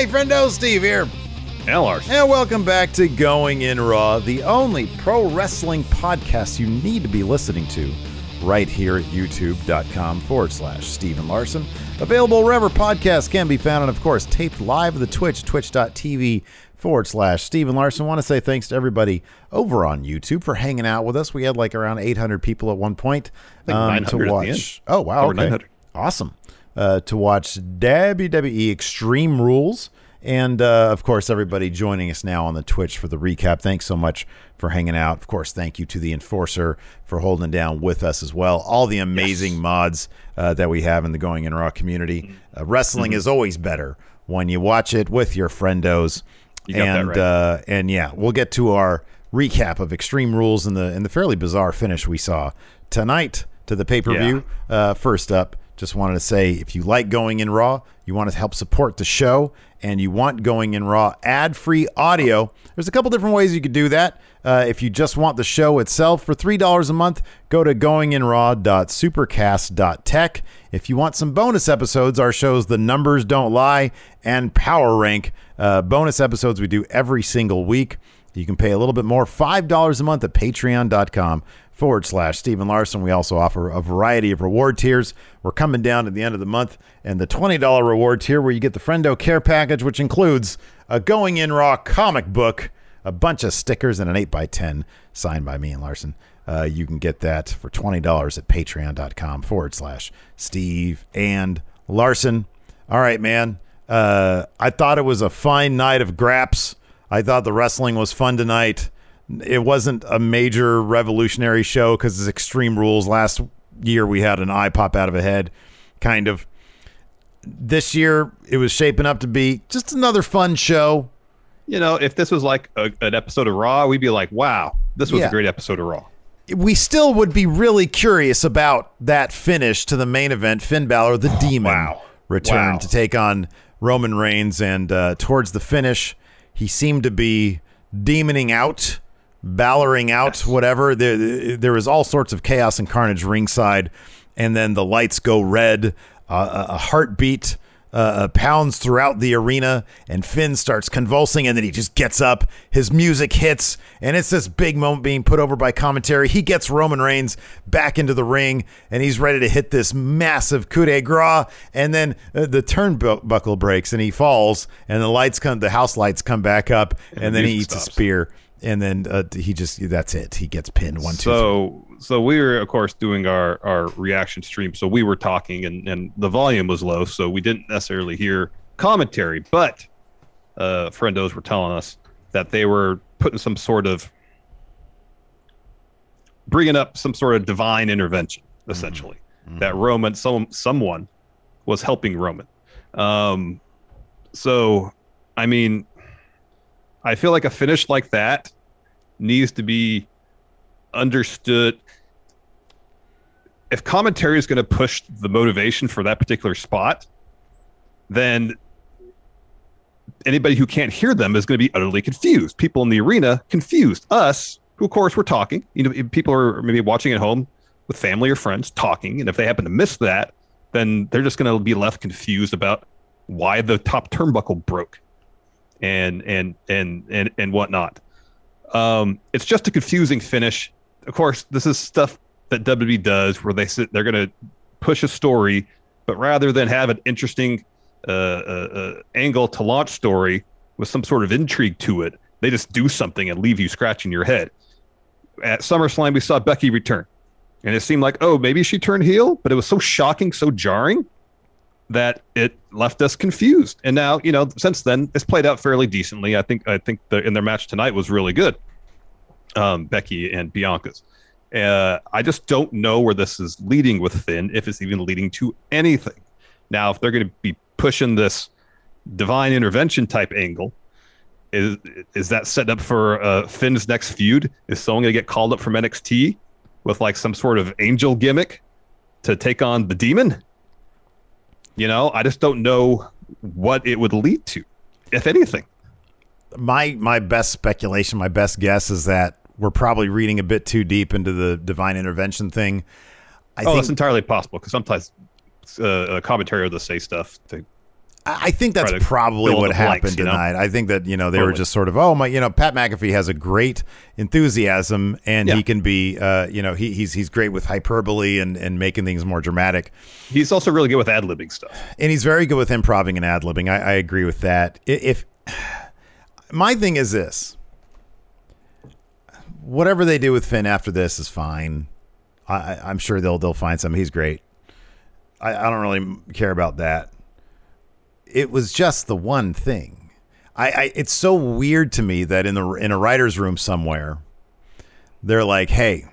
Hey, friendo, Steve here. And Lars. And welcome back to Going In Raw, the only pro wrestling podcast you need to be listening to right here at youtube.com forward slash Steven Larson. Available wherever podcasts can be found, and of course, taped live at the Twitch, twitch.tv forward slash Steven Larson. want to say thanks to everybody over on YouTube for hanging out with us. We had like around 800 people at one point um, to watch. Oh, wow. Okay. Awesome. Uh, to watch WWE Extreme Rules. And uh, of course, everybody joining us now on the Twitch for the recap. Thanks so much for hanging out. Of course, thank you to the Enforcer for holding down with us as well. All the amazing yes. mods uh, that we have in the Going in Raw community. Uh, wrestling mm-hmm. is always better when you watch it with your friendos. You and right. uh, and yeah, we'll get to our recap of Extreme Rules and the and the fairly bizarre finish we saw tonight to the pay per view. Yeah. Uh, first up, just wanted to say if you like Going in Raw, you want to help support the show, and you want Going in Raw ad free audio, there's a couple different ways you could do that. Uh, if you just want the show itself for $3 a month, go to goinginraw.supercast.tech. If you want some bonus episodes, our shows The Numbers Don't Lie and Power Rank, uh, bonus episodes we do every single week. You can pay a little bit more, $5 a month at patreon.com forward slash Steven Larson. We also offer a variety of reward tiers. We're coming down to the end of the month, and the $20 reward tier where you get the Friendo Care Package, which includes a Going In Raw comic book, a bunch of stickers, and an 8x10 signed by me and Larson. Uh, you can get that for $20 at patreon.com forward slash Steve and Larson. All right, man. Uh, I thought it was a fine night of graps. I thought the wrestling was fun tonight it wasn't a major revolutionary show because it's Extreme Rules. Last year we had an eye pop out of a head, kind of. This year it was shaping up to be just another fun show. You know, if this was like a, an episode of Raw, we'd be like, "Wow, this was yeah. a great episode of Raw." We still would be really curious about that finish to the main event. Finn Balor, the oh, Demon, wow. returned wow. to take on Roman Reigns, and uh, towards the finish, he seemed to be demoning out Balloring out, yes. whatever. There, there was all sorts of chaos and carnage ringside, and then the lights go red. Uh, a heartbeat uh, uh, pounds throughout the arena, and Finn starts convulsing, and then he just gets up. His music hits, and it's this big moment being put over by commentary. He gets Roman Reigns back into the ring, and he's ready to hit this massive coup de grace. And then uh, the turnbuckle breaks, and he falls, and the lights come, the house lights come back up, and, and then he eats stops. a spear and then uh, he just that's it. He gets pinned one two. So so we were of course doing our our reaction stream. So we were talking and and the volume was low, so we didn't necessarily hear commentary. But uh, friendos were telling us that they were putting some sort of bringing up some sort of divine intervention, mm-hmm. essentially. Mm-hmm. That Roman, some someone was helping Roman. Um, so I mean, I feel like a finish like that needs to be understood. If commentary is going to push the motivation for that particular spot, then anybody who can't hear them is going to be utterly confused. People in the arena confused. Us, who of course we're talking. You know, people are maybe watching at home with family or friends talking, and if they happen to miss that, then they're just going to be left confused about why the top turnbuckle broke and and and and and whatnot. Um, it's just a confusing finish. Of course, this is stuff that WWE does where they sit, they're going to push a story, but rather than have an interesting uh, uh, uh, angle to launch story with some sort of intrigue to it, they just do something and leave you scratching your head. At SummerSlam, we saw Becky return, and it seemed like, oh, maybe she turned heel, but it was so shocking, so jarring that it left us confused. And now, you know, since then, it's played out fairly decently. I think I think the in their match tonight was really good. um, Becky and Bianca's. Uh, I just don't know where this is leading with Finn, if it's even leading to anything. Now, if they're going to be pushing this divine intervention type angle, is is that set up for uh, Finn's next feud? Is someone going to get called up from NXT with like some sort of angel gimmick to take on the demon? You know, I just don't know what it would lead to, if anything. My my best speculation, my best guess is that we're probably reading a bit too deep into the divine intervention thing. I oh, think it's entirely possible because sometimes uh, a commentary will just say stuff to I think that's probably what the blanks, happened you know? tonight. I think that you know they were just sort of oh my you know Pat McAfee has a great enthusiasm and Yeah. he can be uh, you know he, he's he's great with hyperbole and and making things more dramatic He's also really good with ad libbing stuff. and he's very good with improving and ad libbing. I, I agree with that. I- If my thing is this, whatever they do with Finn after this is fine. I- I'm sure they'll they'll find some. He's great. I, I don't really care about that. It was just the one thing. I, I it's so weird to me that in the in a writer's room somewhere, they're like, "Hey,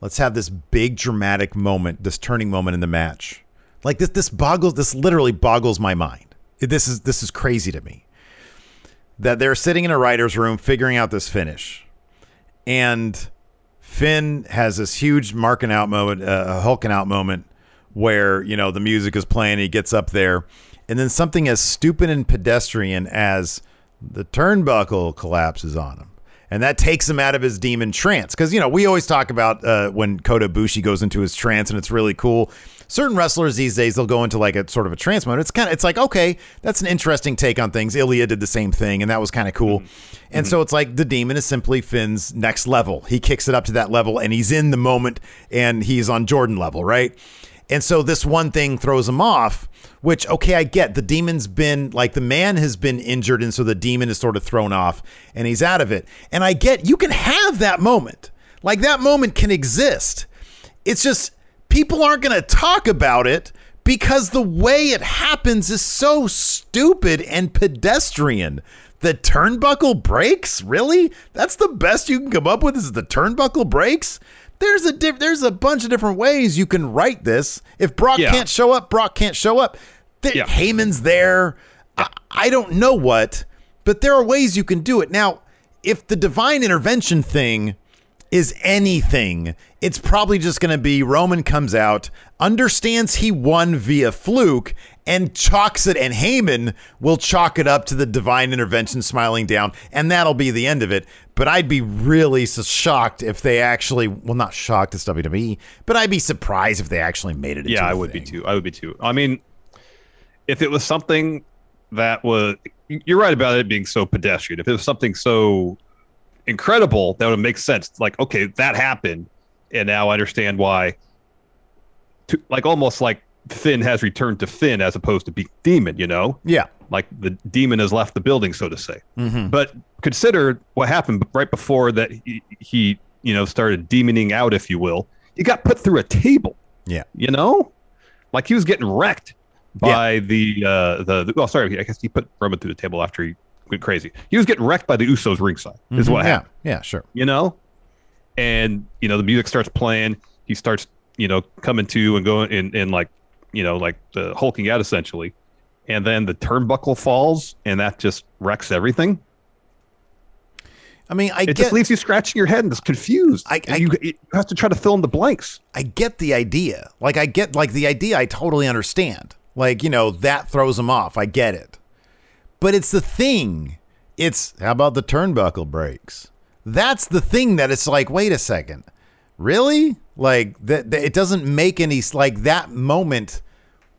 let's have this big dramatic moment, this turning moment in the match." Like this this boggles this literally boggles my mind. This is this is crazy to me. That they're sitting in a writer's room figuring out this finish. And Finn has this huge marking out moment, uh, a hulking out moment where, you know, the music is playing, he gets up there, and then something as stupid and pedestrian as the turnbuckle collapses on him. And that takes him out of his demon trance. Because, you know, we always talk about uh, when Kota Ibushi goes into his trance and it's really cool. Certain wrestlers these days, they'll go into like a sort of a trance mode. It's kind of, it's like, okay, that's an interesting take on things. Ilya did the same thing and that was kind of cool. And so it's like the demon is simply Finn's next level. He kicks it up to that level and he's in the moment and he's on Jordan level, right? And so this one thing throws him off, which, okay, I get. The demon's been, like, the man has been injured, and so the demon is sort of thrown off and he's out of it. And I get you can have that moment. Like, that moment can exist. It's just people aren't going to talk about it because the way it happens is so stupid and pedestrian. The turnbuckle breaks? Really? That's the best you can come up with is the turnbuckle breaks? There's a diff- there's a bunch of different ways you can write this. If Brock Yeah. can't show up, Brock can't show up. Th- Yeah. Heyman's there. I, I don't know what, but there are ways you can do it. Now, if the divine intervention thing is anything, it's probably just going to be Roman comes out, understands he won via fluke, and chalks it, and Heyman will chalk it up to the divine intervention smiling down, and that'll be the end of it. But I'd be really shocked if they actually, well, not shocked it's WWE, but I'd be surprised if they actually made it. Into Yeah, I would be too. I would be too. I mean, if it was something that was, you're right about it being so pedestrian. If it was something so incredible, that would make sense. Like, okay, that happened, and now I understand why. To, like almost like Finn has returned to Finn as opposed to being demon. You know, Yeah. like the demon has left the building, so to say. But consider what happened right before that. He, he, you know, started demoning out, if you will. He got put through a table Yeah. you know like he was getting wrecked by the uh the, the oh sorry i guess he put roman through the table after he went crazy he was getting wrecked by the usos ringside is what yeah. happened Yeah, sure. you know and you know the music starts playing he starts you know coming to and going and, in like you know like the hulking out essentially and then the turnbuckle falls and that just wrecks everything I mean, I it get just leaves you scratching your head and just confused I- I- you, you have to try to fill in the blanks I get the idea. Like I get like the idea I totally understand. Like, you know, that throws them off. I get it. But it's the thing. It's how about the turnbuckle breaks? That's the thing that it's like, wait a second. Really? Like that that- it doesn't make any like that moment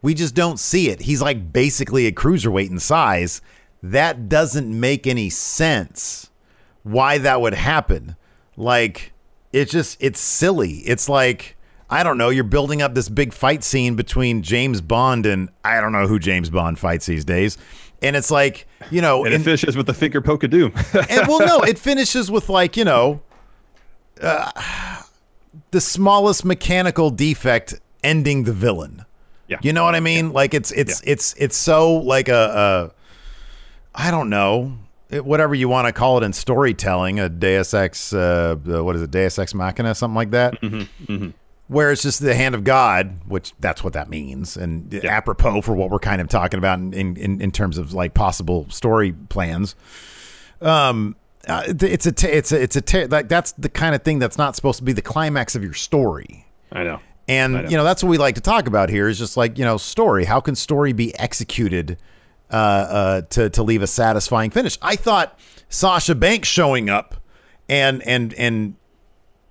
we just don't see it. He's like basically a cruiserweight in size. That doesn't make any sense why that would happen. Like it's just it's silly. It's like I don't know, you're building up this big fight scene between James Bond and I don't know who James Bond fights these days. And it's like, you know, and it finishes with the finger poke of doom and well, no, it finishes with like you know, uh, the smallest mechanical defect ending the villain. Yeah. you know what I mean. Like it's it's it's it's so like a, a I don't know. it- whatever you want to call it in storytelling, a Deus Ex, uh, uh, what is it, Deus Ex Machina, something like that, where it's just the hand of God, which that's what that means, and apropos for what we're kind of talking about in, in, in terms of like possible story plans. Um, uh, it's a, t- it's a, it's a, t- like that's the kind of thing that's not supposed to be the climax of your story. I know. And I know. you know that's what we like to talk about here is just like you know story. How can story be executed uh, uh, to to leave a satisfying finish? I thought Sasha Banks showing up and and and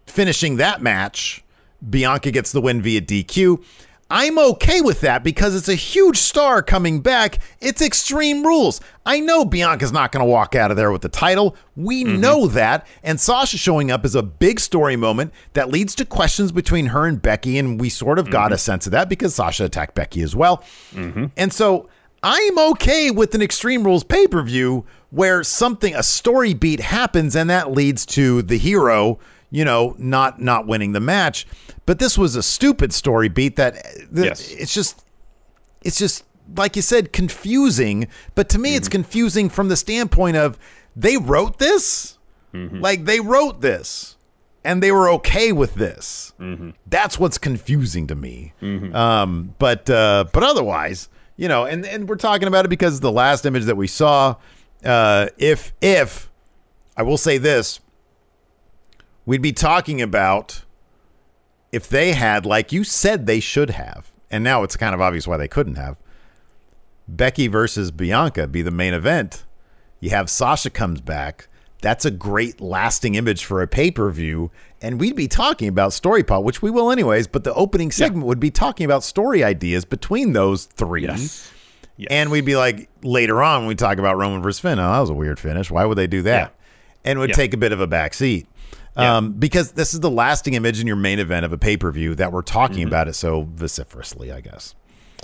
finishing that match, Bianca gets the win via DQ. I'm okay with that because it's a huge star coming back. It's Extreme Rules. I know Bianca's not going to walk out of there with the title. We mm-hmm. know that. And Sasha showing up is a big story moment that leads to questions between her and Becky. And we sort of got a mm-hmm. sense of that because Sasha attacked Becky as well. Mm-hmm. And so I'm okay with an Extreme Rules pay per view where something, a story beat happens and that leads to the hero you know, not not winning the match. But this was a stupid story beat that, that Yes. it's just it's just like you said confusing, but to me it's confusing from the standpoint of they wrote this? Like they wrote this and they were okay with this. That's what's confusing to me. Um, but uh, but otherwise, you know, and and we're talking about it because the last image that we saw, uh, if if I will say this, we'd be talking about if they had, like you said, they should have, and now it's kind of obvious why they couldn't have. Becky versus Bianca be the main event. You have Sasha comes back. That's a great lasting image for a pay per view. And we'd be talking about story pot, which we will anyways, but the opening segment would be talking about story ideas between those three. Yes. Yes. And we'd be like, later on, when we talk about Roman versus Finn, oh, that was a weird finish. Why would they do that? And it would Yeah. take a bit of a back seat. Um, because this is the lasting image in your main event of a pay per view that we're talking Mm-hmm. about it so vociferously, I guess.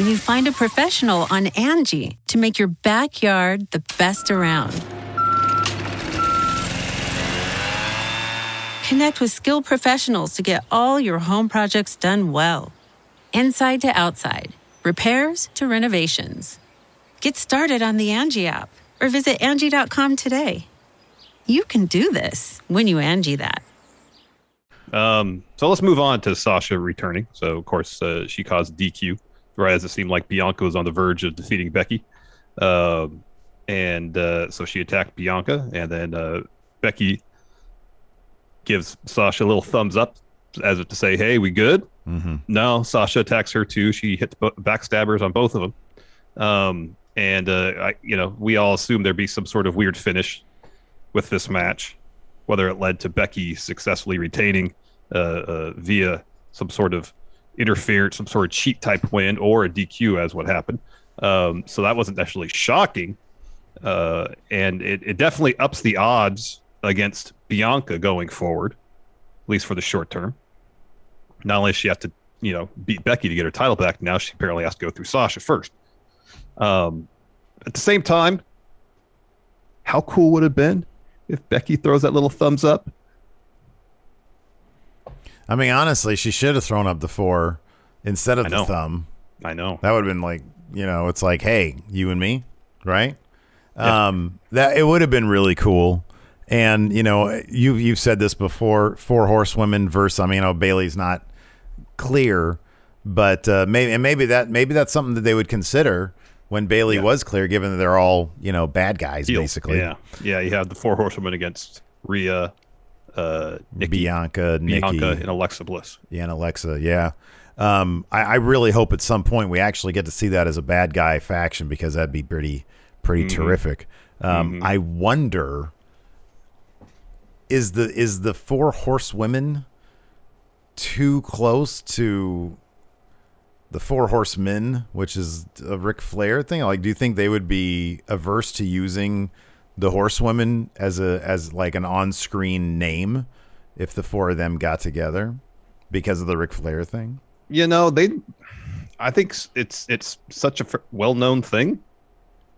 When you find a professional on Angie to make your backyard the best around. Connect with skilled professionals to get all your home projects done well. Inside to outside, repairs to renovations. Get started on the Angie app or visit Angie.com today. You can do this when you Angie that. Um, so let's move on to Sasha returning. So, of course, uh, she caused DQ right as it seemed like Bianca was on the verge of defeating Becky. Um, and uh, so she attacked Bianca, and then uh, Becky gives Sasha a little thumbs up as if to say, Hey, we good? Mm-hmm. No, Sasha attacks her too. She hits backstabbers on both of them. Um, and, uh, I, you know, we all assume there'd be some sort of weird finish with this match, whether it led to Becky successfully retaining uh, uh, via some sort of interference, some sort of cheat type win, or a DQ, as what happened. Um, so that wasn't actually shocking. Uh, and it, it definitely ups the odds against Bianca going forward, at least for the short term. Not only does she have to, you know, beat Becky to get her title back, now she apparently has to go through Sasha first. Um, at the same time, how cool would it have been if Becky throws that little thumbs up? I mean, honestly, she should have thrown up the four instead of the thumb. I know. That would have been like, you know, it's like, hey, you and me, right? Yeah. Um, that it would have been really cool. And you know, you you've said this before: four horsewomen versus. I mean, you know, Bayley's not clear, but uh, maybe and maybe that maybe that's something that they would consider when Bayley Yeah. was clear, given that they're all you know bad guys Heels. basically. Yeah, yeah. You have the four horsewomen against Rhea, uh, Nikki, Bianca, Nikki, and Alexa Bliss. Yeah, and Alexa, yeah. Um, I, I really hope at some point we actually get to see that as a bad guy faction because that'd be pretty, pretty Mm-hmm. terrific. Um, I wonder is the is the four horsewomen too close to the four horsemen, which is a Ric Flair thing? Like, do you think they would be averse to using the horsewomen as a as like an on screen name if the four of them got together because of the Ric Flair thing? You know, they. I think it's it's such a well-known thing.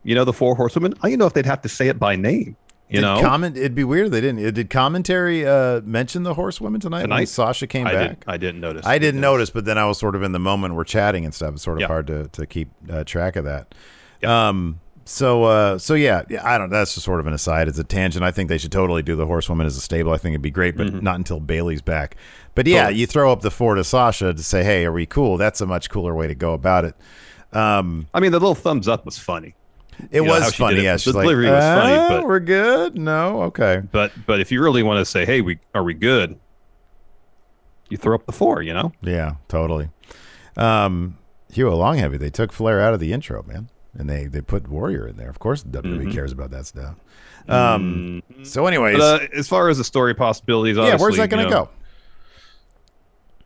You know, the four horsewomen. I don't know if they'd have to say it by name. You did know, comment it'd be weird if they didn't. Did commentary uh, mention the horsewomen tonight, when Tonight? Sasha came I back? didn't. I didn't notice. I didn't notice, but then I was sort of in the moment. We're chatting and stuff. It's sort of Yeah. hard to to keep uh, track of that. Yeah. Um. So uh. So yeah. Yeah. I don't. That's just sort of an aside. It's a tangent. I think they should totally do the horsewoman as a stable. I think it'd be great, but not until Bayley's back. But yeah, Mm-hmm. Totally. you throw up the four to Sasha to say, "Hey, are we cool?" That's a much cooler way to go about it. Um. I mean, the little thumbs up was funny, It You was funny. it. Yeah. The She's like, delivery was funny, "Ah, but- we're good. No. Okay. but but if you really want to say, "Hey, we are we good?" You throw up the four. You know. Yeah, totally. Um, Hugo Long Heavy, they took Flair out of the intro, man, and they they put Warrior in there. Of course, WWE cares about that stuff. Um, so, anyways, But uh, as far as the story possibilities, yeah, where's that going you to know, go?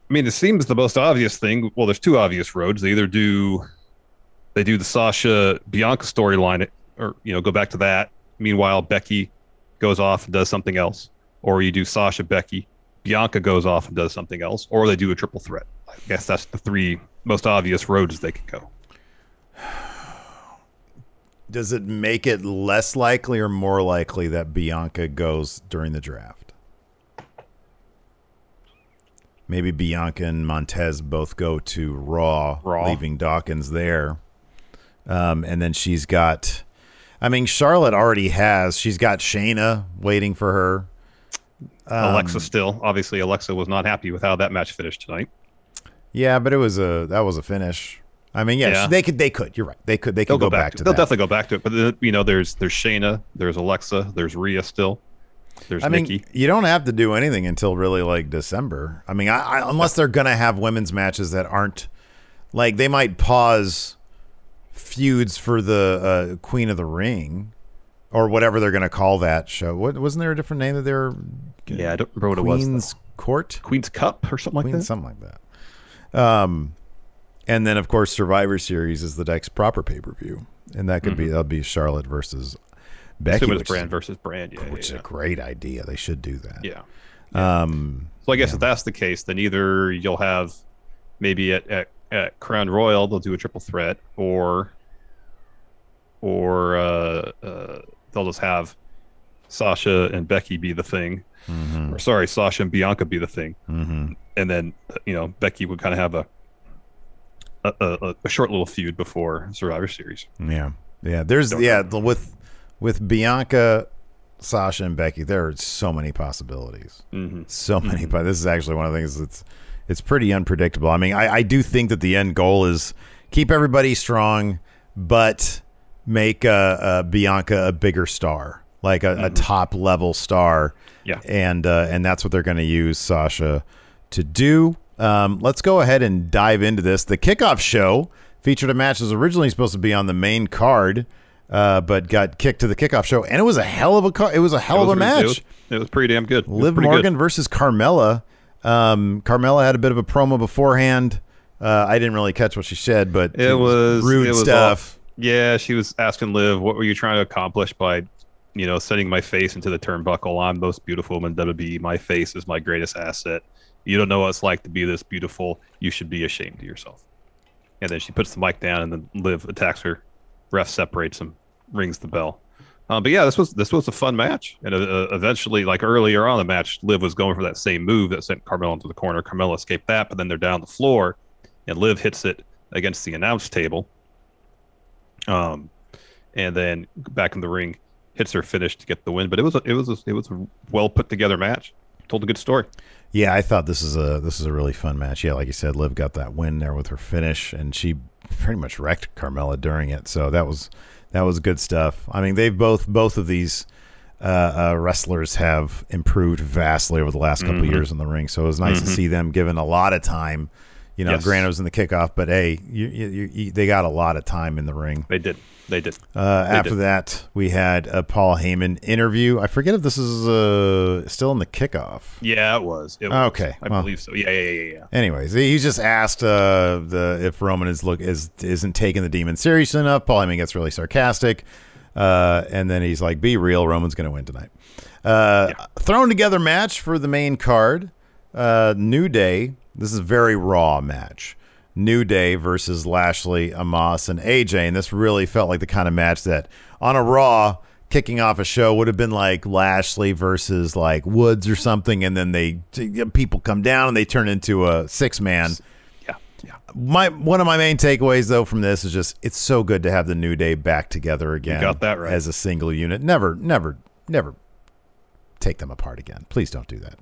I mean, it seems the most obvious thing. Well, there's two obvious roads. They either do, they do the Sasha Bianca storyline, or you know, go back to that. Meanwhile, Becky goes off and does something else, or you do Sasha Becky, Bianca goes off and does something else, or they do a triple threat. I guess that's the three most obvious roads they could go. Does it make it less likely or more likely that Bianca goes during the draft? Maybe Bianca and Montez both go to Raw, Raw. leaving Dawkins there. Um, and then she's got, I mean, Charlotte already has, she's got Shayna waiting for her. Um, Alexa still, obviously, Alexa was not happy with how that match finished tonight. Yeah, but it was a, that was a finish. I mean, yeah, Yeah. they could, they could, you're right. They could, they could go, go, back, to, to They'll that. definitely go back to it. But uh, you know, there's there's Shayna, there's Alexa, there's Rhea still, there's I mean, Nikki. you don't have to do anything until really like December. I mean, I, I, unless they're gonna have women's matches that aren't like they might pause feuds for the uh, Queen of the Ring or whatever they're gonna call that show. What wasn't there a different name that they were? Yeah, I don't remember what it was, Queen's Court, Queen's Cup or something like Queen, that. something like that. Um, and then of course Survivor Series is the next proper pay per view, and that could be that'll be Charlotte versus Becky, which, brand is, versus brand. Yeah, which is yeah, a great idea. They should do that. yeah. Um, So I guess if that's the case, then either you'll have maybe at, at, at Crown Royal they'll do a triple threat, or or uh, uh, they'll just have Sasha and Becky be the thing, Mm-hmm. or sorry, Sasha and Bianca be the thing, and then you know Becky would kind of have a a, a a short little feud before Survivor Series. Yeah, yeah. There's yeah the- with with Bianca, Sasha, and Becky. There are so many possibilities. Mm-hmm. So many. But this is actually one of the things that's it's pretty unpredictable. I mean, I, I do think that the end goal is keep everybody strong, but make uh, uh, Bianca a bigger star, like a, a top level star. Mm-hmm. Yeah. and uh, and that's what they're going to use Sasha to do. Um, let's go ahead and dive into this. The kickoff show featured a match that was originally supposed to be on the main card, uh, but got kicked to the kickoff show, and it was a hell of a car- it was a hell It of a was match. It was, it was pretty damn good. Liv Morgan good. versus Carmella. Um, Carmella had a bit of a promo beforehand. Uh, I didn't really catch what she said, but It was rude it was stuff. all- yeah, she was asking Liv, "What were you trying to accomplish by, you know, sending my face into the turnbuckle? I'm most beautiful woman in WWE. My face is my greatest asset. You don't know what it's like to be this beautiful. You should be ashamed of yourself." And then she puts the mic down, and then Liv attacks her. Ref separates them, rings the bell. Um, but yeah, this was this was a fun match, and uh, uh, eventually, like earlier on the match, Liv was going for that same move that sent Carmella into the corner. Carmella escaped that, but then they're down the floor, and Liv hits it against the announce table. Um, and then back in the ring, hits her finish to get the win. But it was a, it was a, it was a well put together match. Told a good story. Yeah, I thought this is a this is a really fun match. Yeah, like you said, Liv got that win there with her finish, and she pretty much wrecked Carmella during it. So that was that was good stuff. I mean, they've both both of these uh, uh, wrestlers have improved vastly over the last couple Mhm. years in the ring. So it was nice to Mhm. see them given a lot of time. You know, Yes. was in the kickoff, but hey, you, you, you, they got a lot of time in the ring. They did. They did. Uh, They after did. that, we had a Paul Heyman interview. I forget if this is uh, still in the kickoff. Yeah, it was. It was. Okay, I well. believe so. Yeah, yeah, yeah, yeah. Anyways, he just asked uh, the if Roman is look is isn't taking the demon seriously enough. Paul Heyman gets really sarcastic, uh, and then he's like, "Be real, Roman's going to win tonight." Uh, Thrown together match for the main card. Uh, New Day. This is a very raw match. New Day versus Lashley, Omos, and AJ, and this really felt like the kind of match that on a Raw kicking off a show would have been like Lashley versus like Woods or something, and then they people come down and they turn into a six man. Yeah, yeah. My one of my main takeaways though from this is just it's so good to have the New Day back together again. got that right. as a single unit. Never, never, never take them apart again. Please don't do that.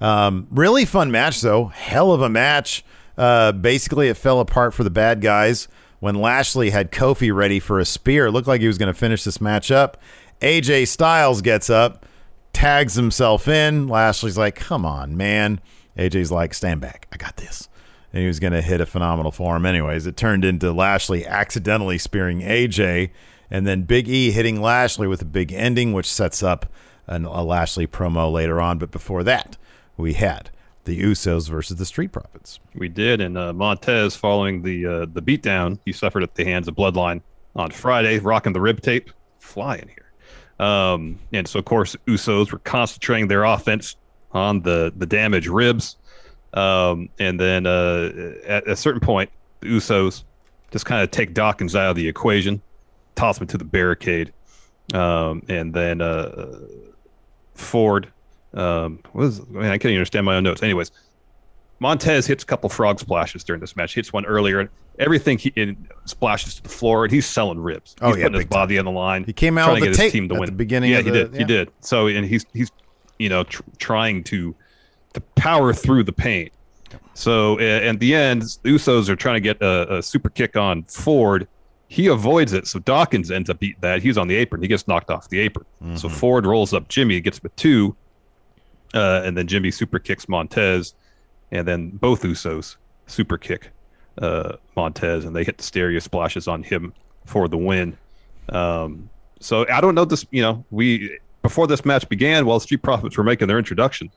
Um, really fun match though. Hell of a match. Uh, basically, it fell apart for the bad guys when Lashley had Kofi ready for a spear. It looked like he was going to finish this match up. AJ Styles gets up, tags himself in. Lashley's like, "Come on, man." AJ's like, "Stand back. I got this." And he was going to hit a phenomenal forearm. Anyways, it turned into Lashley accidentally spearing AJ, and then Big E hitting Lashley with a big ending, which sets up an, a Lashley promo later on. But before that, we had the Usos versus the Street Profits. We did, and uh, Montez, following the uh, the beatdown he suffered at the hands of Bloodline on Friday, rocking the rib tape, flying here. Um, and so, of course, Usos were concentrating their offense on the the damaged ribs. Um, and then uh, at a certain point, the Usos just kind of take Dawkins out of the equation, toss him to the barricade, um, and then uh, Ford. Um, what is, I mean, I can't even understand my own notes. Anyways, Montez hits a couple frog splashes during this match. Hits one earlier. Everything he it splashes to the floor, and he's selling ribs. Oh, he's yeah, putting his time. body on the line. He came out trying with to the get his team to win. the beginning Yeah, he the- did. yeah. He did. So, and he's he's you know tr- trying to to power through the pain. So, at the end, the Usos are trying to get a, a super kick on Ford. He avoids it, so Dawkins ends up beating that. He's on the apron. He gets knocked off the apron. So Mm-hmm. Ford rolls up Jimmy, gets him a two, uh, and then Jimmy super kicks Montez, and then both Usos super kick uh, Montez, and they hit the stereo splashes on him for the win. Um, so I don't know this. You know, we before this match began, while Street Profits were making their introduction,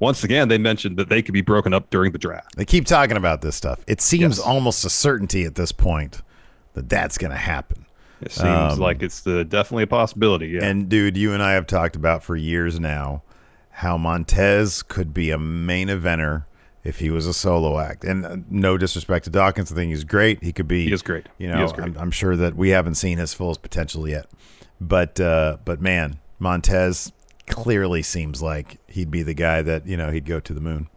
once again they mentioned that they could be broken up during the draft. They keep talking about this stuff. It seems Yes. almost a certainty at this point that that's going to happen. It seems Um, like it's the, definitely a possibility. Yeah. And dude, you and I have talked about for years now how Montez could be a main eventer if he was a solo act. And uh, no disrespect to Dawkins, I think he's great. He could be. He is great. You know, great. I'm, I'm sure that we haven't seen his fullest potential yet. But uh, but man, Montez clearly seems like he'd be the guy that you know he'd go to the moon.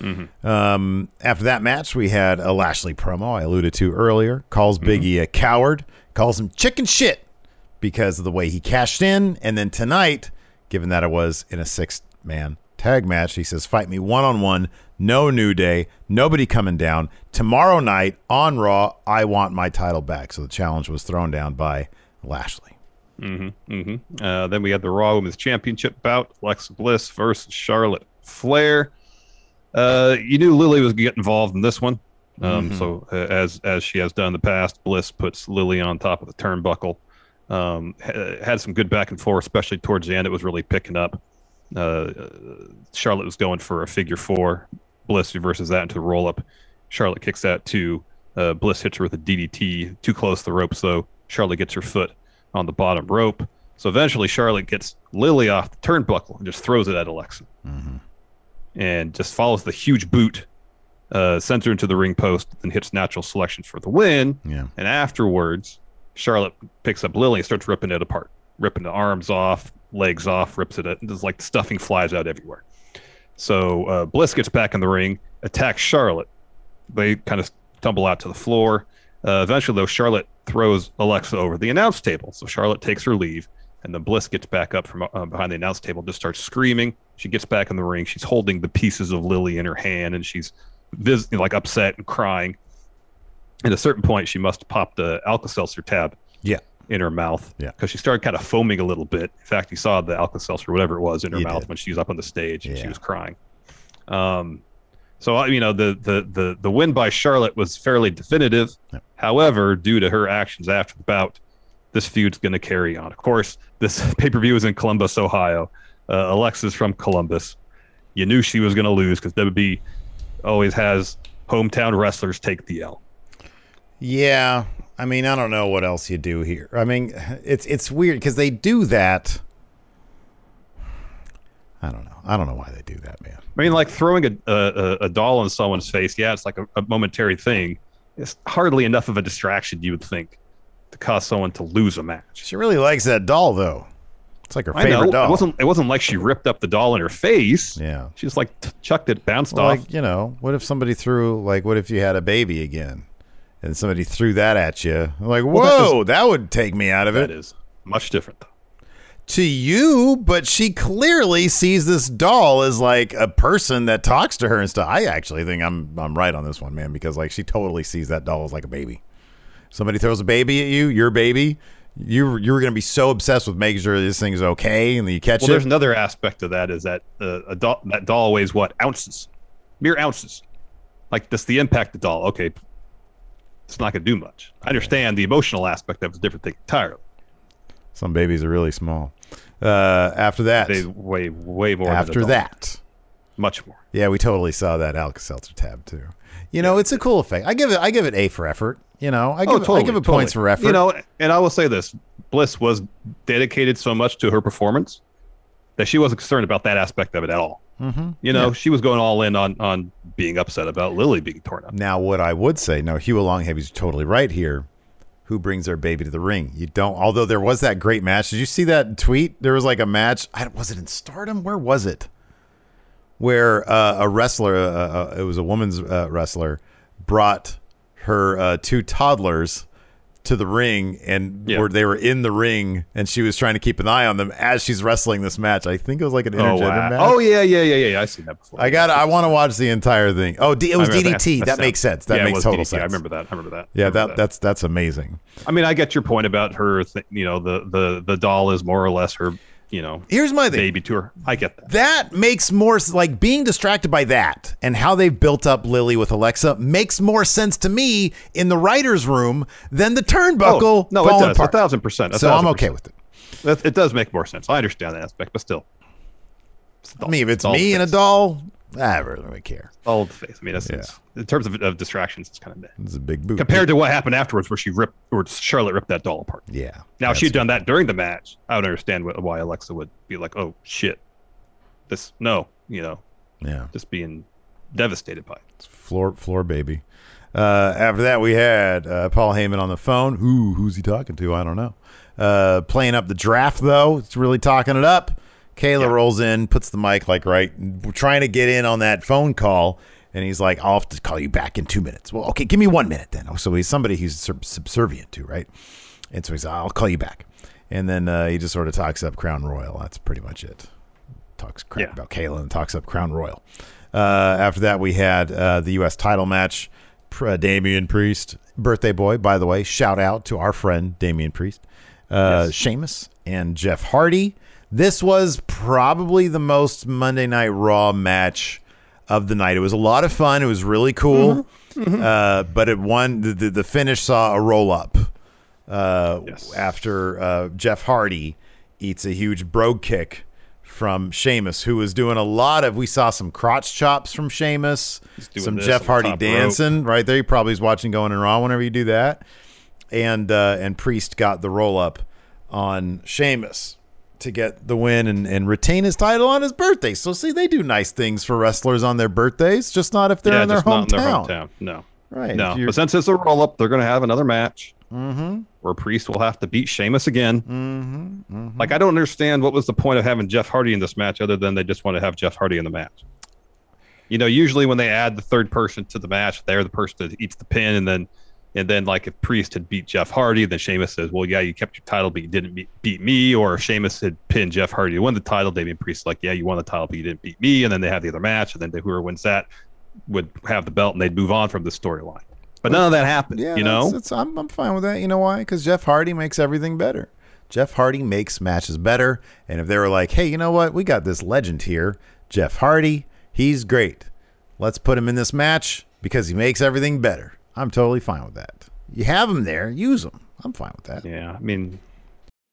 Mm-hmm. Um, after that match, we had a Lashley promo I alluded to earlier. Calls Mm-hmm. Biggie a coward, calls him chicken shit because of the way he cashed in. And then tonight, given that it was in a six man tag match, he says, Fight me one on one, no new day, nobody coming down. Tomorrow night on Raw, I want my title back. So the challenge was thrown down by Lashley. Mm-hmm, mm-hmm. Uh, then we had the Raw Women's Championship bout: Alexa Bliss versus Charlotte Flair. Uh, you knew Lily was going to get involved in this one, um, Mhm. so uh, as as she has done in the past, Bliss puts Lily on top of the turnbuckle. Um, ha- had some good back and forth, especially towards the end. It was really picking up. Uh, uh, Charlotte was going for a figure four. Bliss reverses that into a roll up. Charlotte kicks that to Uh, Bliss hits her with a DDT, too close to the ropes though. Charlotte gets her foot on the bottom rope. So eventually, Charlotte gets Lily off the turnbuckle and just throws it at Alexa, and just follows the huge boot, uh, sends her into the ring post, and hits natural selection for the win. Yeah. And afterwards, Charlotte picks up Lily and starts ripping it apart, ripping the arms off, legs off, rips it. And just like stuffing flies out everywhere. So uh, Bliss gets back in the ring, attacks Charlotte. They kind of tumble out to the floor. Uh, eventually, though, Charlotte throws Alexa over the announce table. So Charlotte takes her leave, And then Bliss gets back up from uh, behind the announce table, and just starts screaming. She gets back in the ring. She's holding the pieces of Lily in her hand, and she's vis- like upset and crying. At a certain point, she must pop the Alka Seltzer tab Yeah. In her mouth. Yeah. Because she started kind of foaming a little bit. In fact, you saw the Alka Seltzer, whatever it was, in her You mouth did. when she was up on the stage and she was crying. Um, so I- you know the the the the win by Charlotte was fairly definitive. Yep. However, due to her actions after the bout, this feud's going to carry on. Of course, this pay per view is in Columbus, Ohio. Uh, Alexa's from Columbus. You knew she was going to lose because WB always has hometown wrestlers take the L. Yeah, I mean, I don't know what else you do here. I mean, it's it's weird because they do that. I don't know. I don't know why they do that, man. I mean, like throwing a a, a doll in someone's face. Yeah, it's like a, a momentary thing. It's hardly enough of a distraction, you would think, to cause someone to lose a match. She really likes that doll, though. It's like her I favorite know doll. it wasn't. It wasn't like she ripped up the doll in her face. Yeah. She just like chucked it, bounced Well, off. like you know, what if somebody threw like, what if you had a baby again, and somebody threw that at you? Like, whoa, Well, that that, would take me out of that it. is much different, though. To you, but she clearly sees this doll as like a person that talks to her and stuff. I actually think I'm I'm right on this one, man, because like she totally sees that doll as like a baby. Somebody throws a baby at you, your baby. You you're gonna be so obsessed with making sure this thing's okay, and then you catch Well, it. there's another aspect of that is that uh, a doll that doll weighs what ounces, mere ounces. Like that's the impact of the doll. Okay, it's not going to do much. I understand the emotional aspect of it's a different thing entirely. Some babies are really small. Uh, after that, They weigh way more. after that, much more. Yeah, we totally saw that Alka Seltzer tab too. You know, it's a cool effect. I give it I give it A for effort. You know, I give, oh, it- I give it points for effort. Oh, You know, and I will say this: Bliss was dedicated so much to her performance that she wasn't concerned about that aspect of it at all. Mhm. You know, Yeah. she was going all in on on being upset about Lily being torn up. Now, what I would say, no, Hugh Longheavy's totally right here. Who brings their baby to the ring? You don't. Although there was that great match. Did you see that tweet? There was like a match. I, was it in Stardom? Where was it? Where uh, a wrestler, uh, uh, it was a woman's uh, wrestler, brought her uh, two toddlers to the ring, and Yeah. were, they were in the ring, and she was trying to keep an eye on them as she's wrestling this match. I think it was like an Oh, intergender wow. match. oh yeah, yeah, yeah, yeah. I've seen that before. I got. I want to watch the entire thing. Oh, D, it was DDT. That, That makes sense. That Yeah, makes total DDT. sense. I remember that. I remember that. Yeah, remember that, that's that's amazing. I mean, I get your point about her. Th- you know, the the the doll is more or less her. You know, Here's my thing. baby tour. I get that. That makes more like being distracted by that and how they've built up Lily with Alexa makes more sense to me in the writers' room than the turnbuckle. Oh, no, it does. apart. A thousand percent. A So I'm okay percent. with it. It does make more sense. I understand that aspect, but still. I mean, if it's me and a doll, I really don't care. all the face. I mean, that's, Yeah. in terms of, of distractions, it's kind of meh. It's a big boot compared to what happened afterwards, where she ripped, or Charlotte ripped that doll apart. Yeah. Now, if she'd done that during the match, I would understand wh- why Alexa would be like, "Oh shit, this no," you know, Yeah. just being devastated by it. floor floor baby. Uh, after that, we had uh, Paul Heyman on the phone. Who who's he talking to? I don't know. Uh, playing up the draft though, it's really talking it up. Kayla rolls in, puts the mic like right, we're trying to get in on that phone call, and he's like, "I'll have to call you back in two minutes." Well, okay, give me one minute then. So he's somebody he's subservient to, right? And so he's, "I'll call you back," and then uh, he just sort of talks up Crown Royal. That's pretty much it talks crap Yeah. about Kayla and talks up Crown Royal. Uh, after that, we had uh, the U.S. title match. Uh, Damian Priest, birthday boy, by the way. Shout out to our friend Damian Priest, uh, Yes. Sheamus, and Jeff Hardy. This was probably the most Monday Night Raw match of the night. It was a lot of fun. It was really cool. Uh, but it won. The, the, the finish saw a roll up uh, Yes. after uh, Jeff Hardy eats a huge brogue kick from Sheamus, who was doing a lot of. We saw some crotch chops from Sheamus, some Jeff Hardy top rope. dancing right there. He probably was watching going in Raw whenever you do that, and uh, and Priest got the roll up on Sheamus to get the win and, and retain his title on his birthday. So see, they do nice things for wrestlers on their birthdays, just not if they're yeah, in their not in hometown. their hometown. No, Right. no. But since it's a roll up, they're going to have another match where Priest will have to beat Sheamus again. Mm-hmm, Like, I don't understand what was the point of having Jeff Hardy in this match other than they just want to have Jeff Hardy in the match. You know, usually when they add the third person to the match, they're the person that eats the pin, and then And then, like, if Priest had beat Jeff Hardy, then Sheamus says, "Well, yeah, you kept your title, but you didn't beat, beat me." Or Sheamus had pinned Jeff Hardy to win the title. Damian Priest like, "Yeah, you won the title, but you didn't beat me." And then they have the other match, and then the, whoever wins that would have the belt, and they'd move on from the storyline. But none of that happened. Yeah, you know, that's- I'm, I'm fine with that. You know why? Because Jeff Hardy makes everything better. Jeff Hardy makes matches better. And if they were like, hey, you know what? We got this legend here, Jeff Hardy. He's great. Let's put him in this match because he makes everything better. I'm totally fine with that. You have them there, use them. I'm fine with that. Yeah, I mean,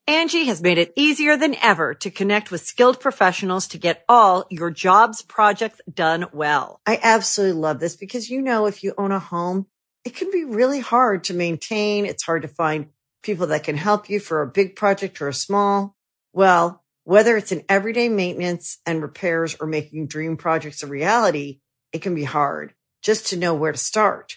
Angi has made it easier than ever to connect with skilled professionals to get all your jobs projects done well. I absolutely love this because, you know, if you own a home, it can be really hard to maintain. It's hard to find people that can help you for a big project or a small. Well, whether it's in everyday maintenance and repairs or making dream projects a reality, it can be hard just to know where to start.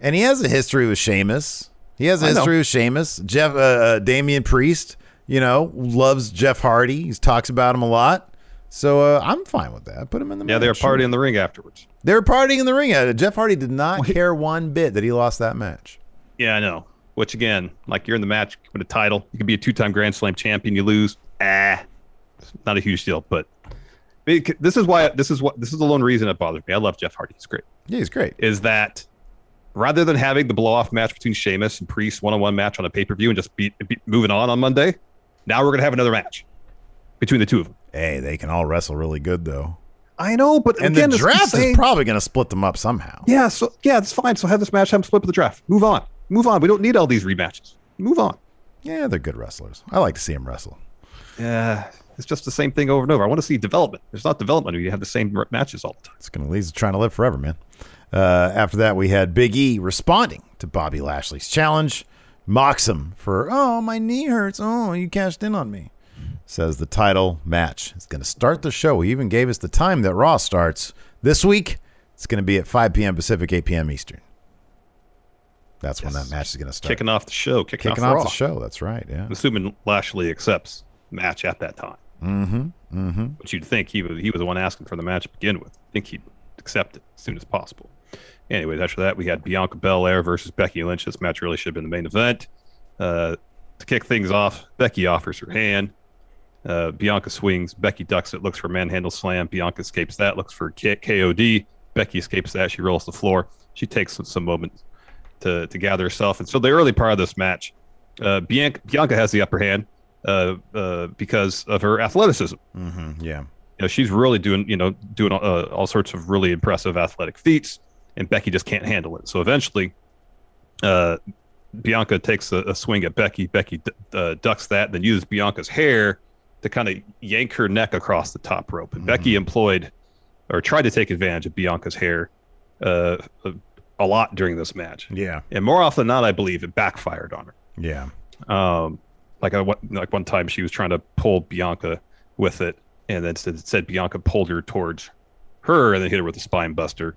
And he has a history with Sheamus. He has a I know. history with Sheamus. Jeff, uh, uh, Damian Priest, you know, loves Jeff Hardy. He talks about him a lot. So uh, I'm fine with that. Put him in the yeah, they were match. partying in the ring afterwards. They were partying in the ring. Uh, Jeff Hardy did not care one bit that he lost that match. Yeah, I know. Which again, like you're in the match with a title, you could be a two-time Grand Slam champion. You lose, ah, it's not a huge deal. But it- this is why this is what this is the lone reason it bothers me. I love Jeff Hardy. He's great. Yeah, he's great. Is that rather than having the blow-off match between Sheamus and Priest one-on-one match on a pay-per-view and just be, be moving on on Monday, now we're gonna have another match between the two of them. Hey, they can all wrestle really good though. I know, but And again, the draft is probably going to split them up somehow. Yeah, so yeah, it's fine. So have this match, have them split with the draft. Move on. Move on. We don't need all these rematches. Move on. Yeah, they're good wrestlers. I like to see them wrestle. Yeah, it's just the same thing over and over. I want to see development. There's not development when you have the same matches all the time. It's going to lead to trying to live forever, man. Uh, after that, we had Big E responding to Bobby Lashley's challenge, mocks him for, oh, my knee hurts. Oh, you cashed in on me. Says the title match is going to start the show. He even gave us the time that Raw starts this week. It's going to be at 5 p.m. Pacific, 8 p.m. Eastern. That's when that match is going to start. Kicking off the show. Kicking, Kicking off, off the show. That's right. Yeah. I'm assuming Lashley accepts match at that time. Mm-hmm. Mm-hmm. But you'd think he was he was the one asking for the match to begin with. I think he'd accept it as soon as possible. Anyways, after that we had Bianca Belair versus Becky Lynch. This match really should have been the main event. Uh, to kick things off, Becky offers her hand. Uh, Bianca swings. Becky ducks it, looks for a manhandle slam. Bianca escapes that, looks for a KOD. Becky escapes that. She rolls the floor. She takes some, some moments to, to gather herself. And so the early part of this match, uh, Bianca, Bianca has the upper hand uh, uh, because of her athleticism. Mm-hmm. Yeah. You know, she's really doing, you know, doing uh, all sorts of really impressive athletic feats, and Becky just can't handle it. So eventually, uh, Bianca takes a, a swing at Becky. Becky d- uh, ducks that, then uses Bianca's hair to kind of yank her neck across the top rope. And Becky employed or tried to take advantage of Bianca's hair uh, a, a lot during this match. Yeah. And more often than not, I believe it backfired on her. Yeah. Um, like I, like one time she was trying to pull Bianca with it, and then said, said Bianca pulled her towards her and then hit her with a spine buster.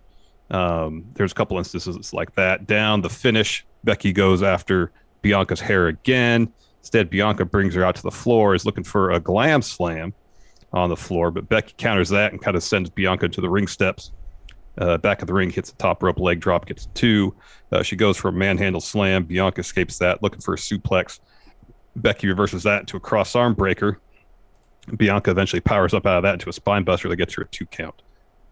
Um, there's a couple instances like that. Down the finish, Becky goes after Bianca's hair again. Instead, Bianca brings her out to the floor, is looking for a glam slam on the floor, but Becky counters that and kind of sends Bianca to the ring steps Uh, back of the ring hits the top rope leg drop, gets two. Uh, she goes for a manhandle slam. Bianca escapes that, looking for a suplex. Becky reverses that into a cross arm breaker. Bianca eventually powers up out of that into a spine buster that gets her a two count.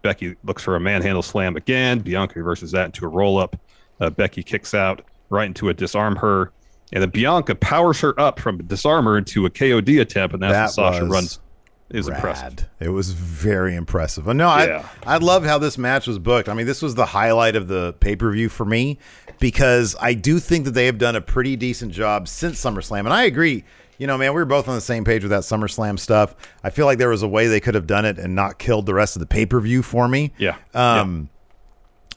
Becky looks for a manhandle slam again. Bianca reverses that into a roll up. Uh, Becky kicks out right into a disarm her. And then Bianca powers her up from a disarmer into a KOD attempt, and that's That Sasha was runs. Is Rad. impressive. It was very impressive. No, Yeah. I I love how this match was booked. I mean, this was the highlight of the pay per view for me because I do think that they have done a pretty decent job since SummerSlam, and I agree. You know, man, we were both on the same page with that SummerSlam stuff. I feel like there was a way they could have done it and not killed the rest of the pay per view for me. Yeah. Um,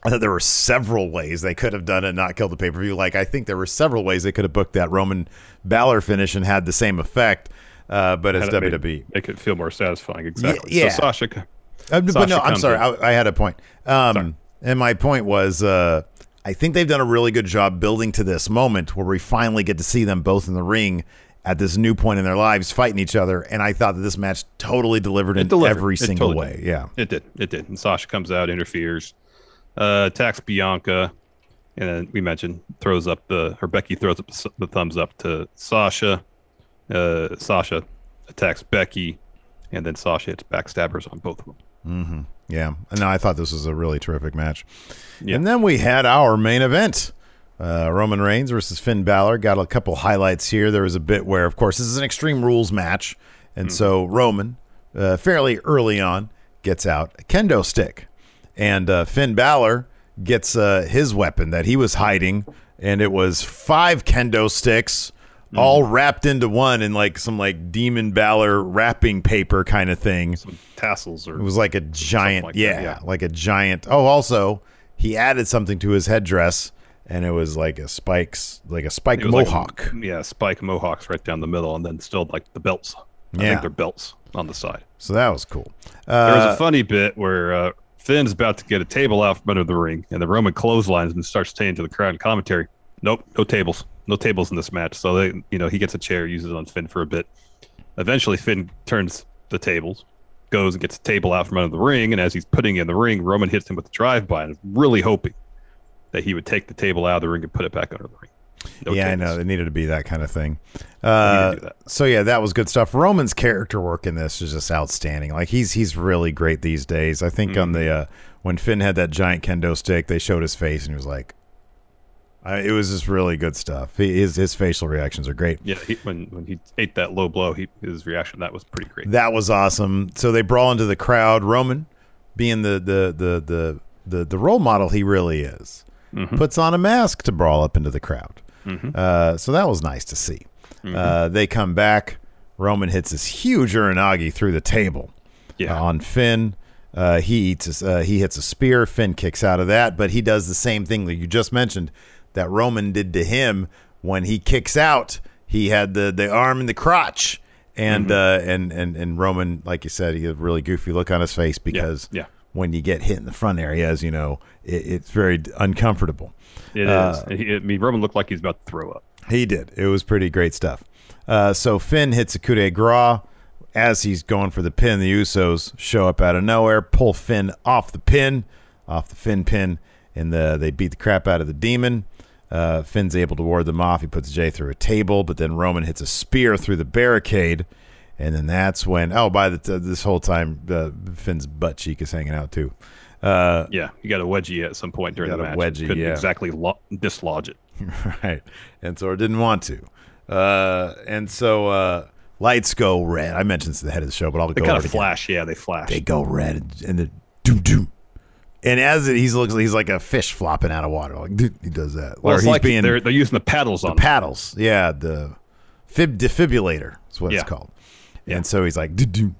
I thought there were several ways they could have done it and not killed the pay per view. Like I think there were several ways they could have booked that Roman Balor finish and had the same effect. Uh, but it's WWE. Make, make it feel more satisfying. Exactly. yeah. So Sasha. Uh, but Sasha no, I'm sorry. I, I had a point. Um, and my point was, uh, I think they've done a really good job building to this moment where we finally get to see them both in the ring at this new point in their lives, fighting each other. And I thought that this match totally delivered in delivered. every It single totally way. did. Yeah. It did. It did. And Sasha comes out, interferes, uh, attacks Bianca, and then we mentioned throws up the or Becky throws up the, thumbs up to Sasha. Uh, Sasha attacks Becky, and then Sasha hits backstabbers on both of them. hmm Yeah. And no, I thought this was a really terrific match. Yeah. And then we had our main event. Uh, Roman Reigns versus Finn Balor. Got a couple highlights here. There was a bit where, of course, this is an Extreme Rules match. And so Roman, uh, fairly early on, gets out a kendo stick. And uh, Finn Balor gets uh, his weapon that he was hiding. And it was five kendo sticks all wrapped into one in like some like Demon Balor wrapping paper kind of thing. Some tassels or It was like a giant, like that, yeah, yeah. like a giant. Oh, also he added something to his headdress, and it was like a spikes, like a spike was like- mohawk. yeah, spike mohawks right down the middle, and then still like the belts. I Yeah. think they're belts on the side. so that was cool. There was Uh, a funny bit where uh, Finn's about to get a table out from under the ring, and the Roman clotheslines and starts saying to the crowd in commentary, "Nope, no tables, no tables in this match." So they, you know, he gets a chair, uses it on Finn for a bit. Eventually, Finn turns the tables, goes and gets a table out from under the ring, and as he's putting in the ring, Roman hits him with the drive-by, and is really hoping that he would take the table out of the ring and put it back under the ring. No yeah, I know it needed to be that kind of thing. Uh, so yeah, that was good stuff. Roman's character work in this is just outstanding. Like he's he's really great these days. I think on Mm-hmm. the uh, when Finn had that giant kendo stick, they showed his face and he was like, I, it was just really good stuff. He, his his facial reactions are great. Yeah, he, when when he ate that low blow, he, his reaction that was pretty great. That was awesome. So they brawl into the crowd. Roman, being the the the the the, the role model he really is, puts on a mask to brawl up into the crowd. Uh, so that was nice to see. Uh, they come back. Roman hits this huge uranage through the table Yeah. uh, on Finn. Uh, he eats. A, uh, he hits a spear. Finn kicks out of that, but he does the same thing that you just mentioned that Roman did to him when he kicks out. He had the the arm in the crotch, and uh, and and and Roman, like you said, he had a really goofy look on his face because yeah. when you get hit in the front area, as you know, it, it's very uncomfortable. It is. Uh, He- I mean, Roman looked like he's about to throw up. He did. It was pretty great stuff. Uh, so Finn hits a coup de grace as he's going for the pin. The Usos show up out of nowhere, pull Finn off the pin, off the Finn pin, and the, they beat the crap out of the demon. Uh, Finn's able to ward them off. He puts Jay through a table, but then Roman hits a spear through the barricade. And then that's when, oh, by the t- this whole time, uh, Finn's butt cheek is hanging out too. Uh, Yeah, you got a wedgie at some point during Got the a match. wedgie, Couldn't yeah. exactly lo- dislodge it. right. And so it didn't want to. Uh, and so uh, lights go red. I mentioned this at the head of the show, but I'll They go kind over of it again. flash. Yeah, they flash. They go red, and, and the doom doom. And as it, he's looks, he's like a fish flopping out of water. Like he does that. well, or it's he's like being they're, they're using the paddles the on. them. paddles. Yeah, the fib defibrillator is what Yeah. it's called. Yeah. And so he's like doom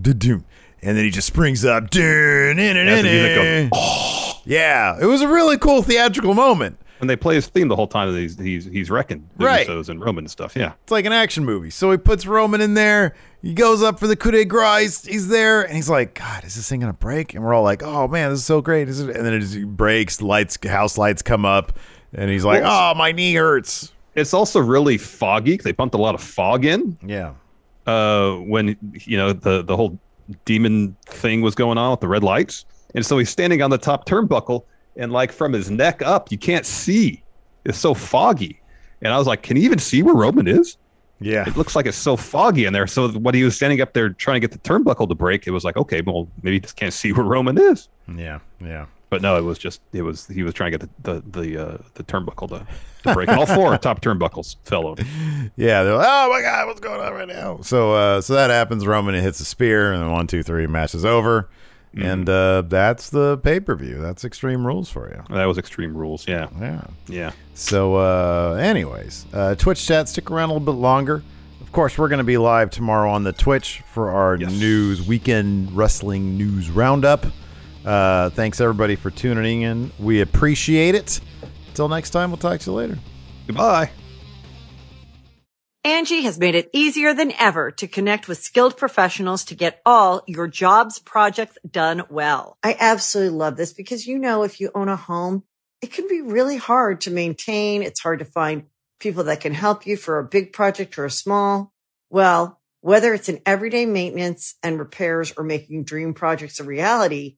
doom, and then he just springs up. Dun, in, in, As the music in. goes, Yeah, it was a really cool theatrical moment. and they play his theme the whole time. That he's he's he's wrecking the Right. Usos and Roman and stuff. Yeah, It's like an action movie. So he puts Roman in there. He goes up for the coup de grace. He's, he's there, and he's like, "God, is this thing gonna break?" And we're all like, "Oh man, this is so great!" Is? And then it just breaks. Lights, house lights come up, and he's like, "Oh, my knee hurts." it's also really foggy. They pumped a lot of fog in Yeah, uh, when you know the the whole demon thing was going on with the red lights. And so he's standing on the top turnbuckle, and like from his neck up, you can't see. It's so foggy. And I was like, can he even see where Roman is? Yeah. It looks like it's so foggy in there. So when he was standing up there trying to get the turnbuckle to break, it was like, okay, well, maybe he just can't see where Roman is. Yeah. Yeah. But no, it was just it was he was trying to get the the the, uh, the turnbuckle to, to break. All four top turnbuckles fell over. Yeah, they're like, oh my god, what's going on right now? So, uh, so that happens. Roman hits a spear, and then one, two, three, match is over, Mm-hmm. and uh, that's the pay per view. That's Extreme Rules for you. That was Extreme Rules. Yeah, Yeah. yeah. So, uh, anyways, uh, Twitch chat, stick around a little bit longer. Of course, we're going to be live tomorrow on the Twitch for our Yes. news weekend wrestling news roundup. Uh, thanks everybody for tuning in. We appreciate it. Until next time, we'll talk to you later. Goodbye. Angi has made it easier than ever to connect with skilled professionals to get all your jobs projects done well. I absolutely love this because, you know, if you own a home, it can be really hard to maintain. It's hard to find people that can help you for a big project or a small. Well, whether it's in everyday maintenance and repairs or making dream projects a reality,